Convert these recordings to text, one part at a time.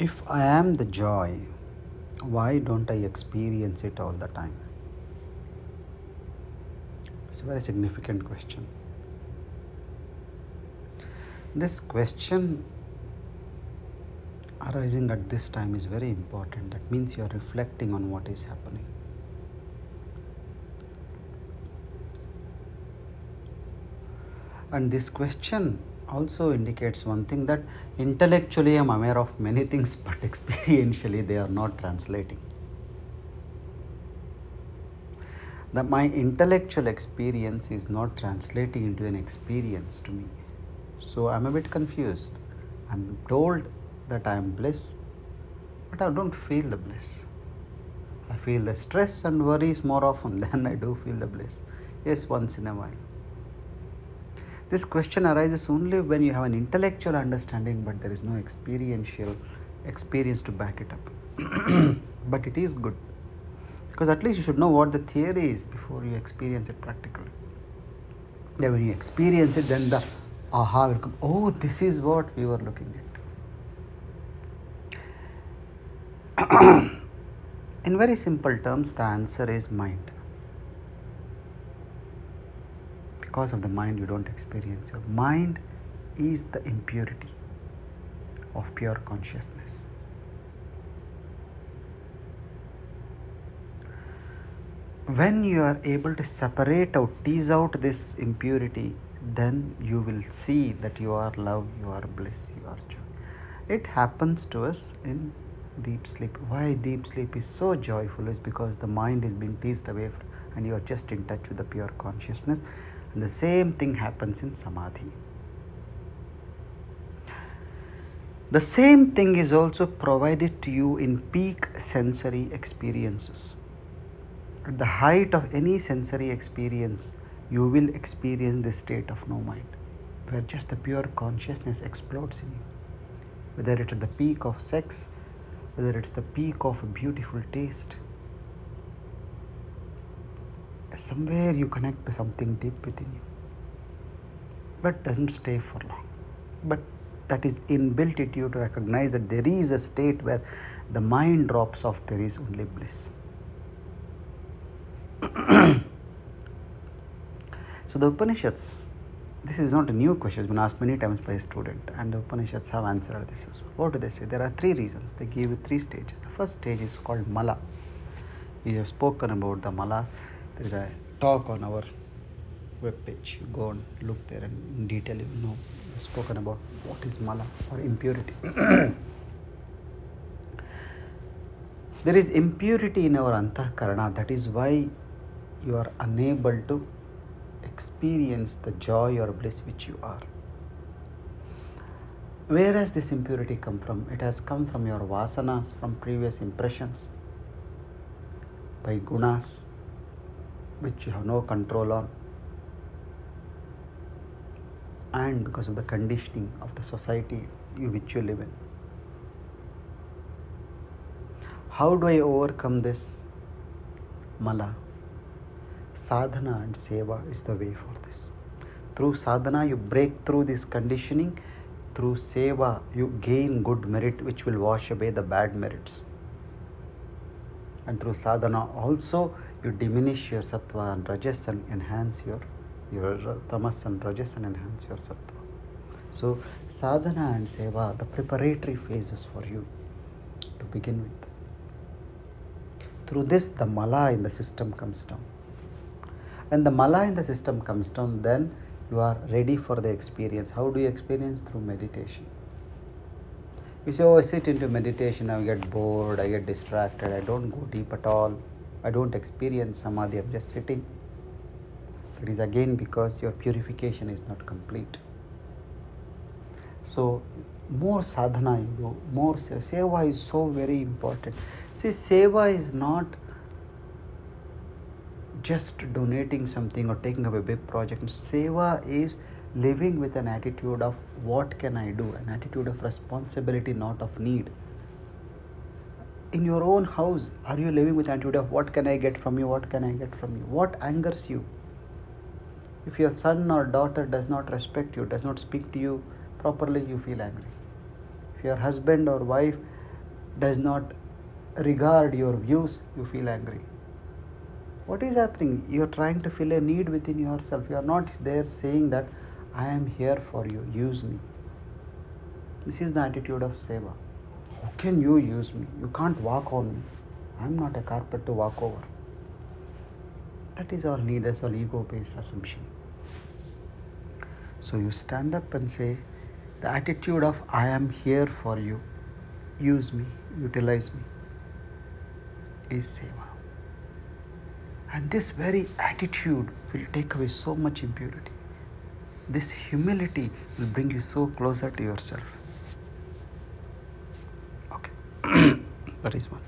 If I am the joy, why don't I experience it all the time? It's a very significant question. This question arising at this time is very important. That means you are reflecting on what is happening. And this question also indicates one thing that intellectually I'm aware of many things, but experientially they are not translating. That my intellectual experience is not translating into an experience to me. So I'm a bit confused. I'm told that I am bliss, but I don't feel the bliss. I feel the stress and worries more often than I do feel the bliss. Yes, once in a while. This question arises only when you have an intellectual understanding, but there is no experiential experience to back it up. but it is good because at least you should know what the theory is before you experience it practically. Then, when you experience it, then the aha will come. Oh, this is what we were looking at. In very simple terms, the answer is mind. Because of the mind you don't experience. Your mind is the impurity of pure consciousness. When you are able to separate out tease out this impurity then you will see that you are love you are bliss you are joy. It happens to us in deep sleep. Why deep sleep is so joyful is because the mind is being teased away from, and you are just in touch with the pure consciousness and the same thing happens in samadhi. The same thing is also provided to you in peak sensory experiences. At the height of any sensory experience, you will experience the state of no mind, where just the pure consciousness explodes in you. Whether it's at the peak of sex, whether it's the peak of a beautiful taste, somewhere you connect to something deep within you but doesn't stay for long. But that is inbuilt in you to recognize that there is a state where the mind drops off there is only bliss. So the upanishads this is not a new question it's been asked many times by a student and the upanishads have answered this as well. What do they say? There are three reasons. They give you three stages. The first stage is called mala. We have spoken about the mala there is a talk on our web page. You go and look there and in detail you know spoken about what is mala or impurity. there is impurity in our antahkarana. That is why you are unable to experience the joy or bliss which you are. Where has this impurity come from? It has come from your vasanas, from previous impressions, by gunas, which you have no control on and because of the conditioning of the society in which you live in. How do I overcome this mala? Sadhana and seva is the way for this. Through sadhana, you break through this conditioning. Through seva, you gain good merit, which will wash away the bad merits. And through sadhana, also, you diminish your sattva and rajas and enhance your your tamas and rajas and enhance your sattva. So sadhana and seva, the preparatory phases for you to begin with. Through this, the mala in the system comes down. When the mala in the system comes down, then you are ready for the experience. How do you experience? Through meditation. You say, Oh, I sit into meditation, I get bored, I get distracted, I don't go deep at all. I don't experience samadhi, I'm just sitting. It is again because your purification is not complete. So, more sadhana you do, more seva. Seva is so very important. See, seva is not just donating something or taking up a big project. Seva is living with an attitude of what can I do, an attitude of responsibility, not of need. In your own house, are you living with attitude of what can I get from you, what can I get from you, what angers you? If your son or daughter does not respect you, does not speak to you properly, you feel angry. If your husband or wife does not regard your views, you feel angry. What is happening? You are trying to fill a need within yourself. You are not there saying that I am here for you, use me. This is the attitude of seva. Can you use me? You can't walk on me. I am not a carpet to walk over. That is all need, all ego based assumption. So you stand up and say, the attitude of I am here for you, use me, utilize me, is seva. And this very attitude will take away so much impurity. This humility will bring you so closer to yourself. Okay, that is one.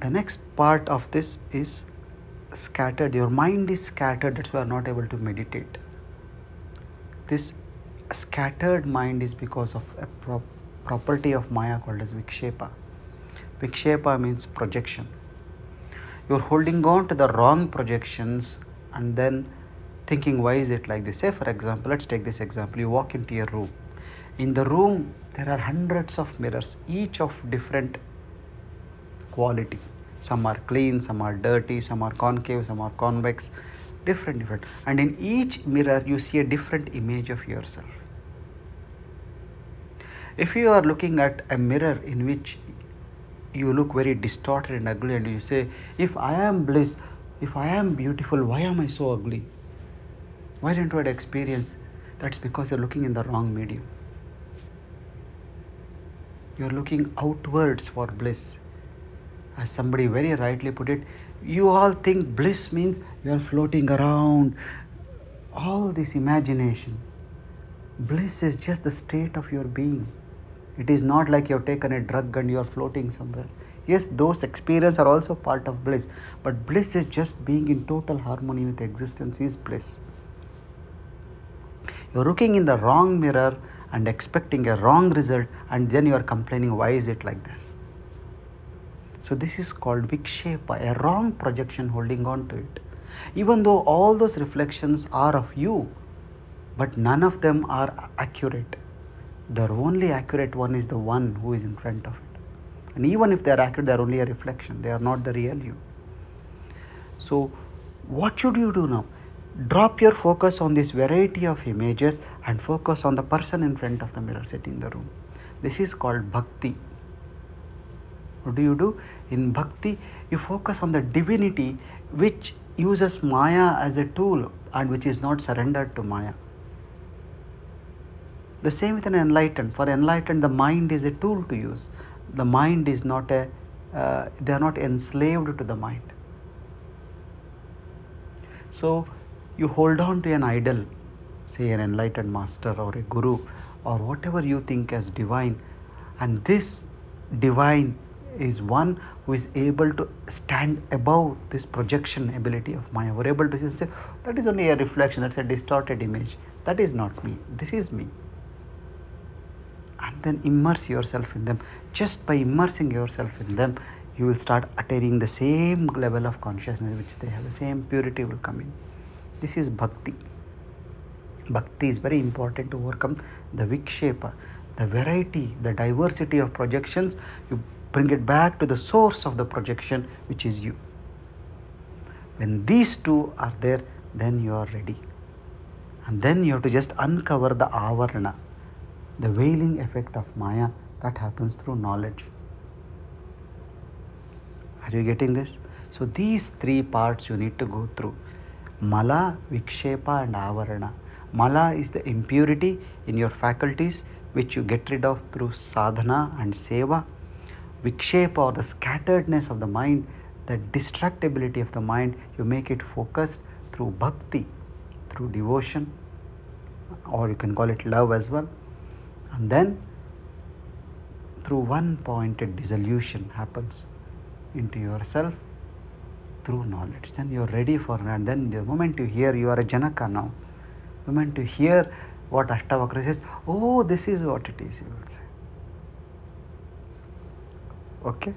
The next part of this is scattered. Your mind is scattered, that's why you are not able to meditate. This scattered mind is because of a pro- property of Maya called as Vikshepa. Vikshepa means projection. You're holding on to the wrong projections and then thinking, why is it like this? Say, for example, let's take this example. You walk into your room. In the room, there are hundreds of mirrors, each of different quality. Some are clean, some are dirty, some are concave, some are convex, different, different. And in each mirror, you see a different image of yourself. If you are looking at a mirror in which you look very distorted and ugly, and you say, If I am bliss, if I am beautiful, why am I so ugly? Why didn't I experience? That's because you're looking in the wrong medium. You're looking outwards for bliss. As somebody very rightly put it, you all think bliss means you're floating around, all this imagination. Bliss is just the state of your being. It is not like you've taken a drug and you're floating somewhere. Yes, those experiences are also part of bliss, but bliss is just being in total harmony with existence, is bliss. You're looking in the wrong mirror and expecting a wrong result, and then you are complaining, why is it like this? So, this is called vikshepa, a wrong projection holding on to it. Even though all those reflections are of you, but none of them are accurate. The only accurate one is the one who is in front of it. And even if they are accurate, they are only a reflection, they are not the real you. So, what should you do now? Drop your focus on this variety of images and focus on the person in front of the mirror sitting in the room. This is called bhakti. What do you do? In bhakti, you focus on the divinity which uses Maya as a tool and which is not surrendered to Maya. The same with an enlightened. For enlightened, the mind is a tool to use. The mind is not a, uh, they are not enslaved to the mind. So, you hold on to an idol, say an enlightened master or a guru or whatever you think as divine, and this divine is one who is able to stand above this projection ability of Maya. We're able to say, that is only a reflection, that's a distorted image. That is not me, this is me. And then immerse yourself in them. Just by immersing yourself in them, you will start attaining the same level of consciousness which they have, the same purity will come in. This is bhakti. Bhakti is very important to overcome the vikshepa, the variety, the diversity of projections. You bring it back to the source of the projection, which is you. When these two are there, then you are ready. And then you have to just uncover the avarana, the veiling effect of Maya that happens through knowledge. Are you getting this? So, these three parts you need to go through Mala, Vikshepa, and Avarana. Mala is the impurity in your faculties which you get rid of through sadhana and seva. Vikshepa or the scatteredness of the mind, the distractibility of the mind, you make it focused through bhakti, through devotion. or you can call it love as well. And then through one pointed dissolution happens into yourself through knowledge. Then you're ready for and then the moment you hear you are a Janaka now. The moment you hear what Ashtavakra says, oh this is what it is, you will say. Okay?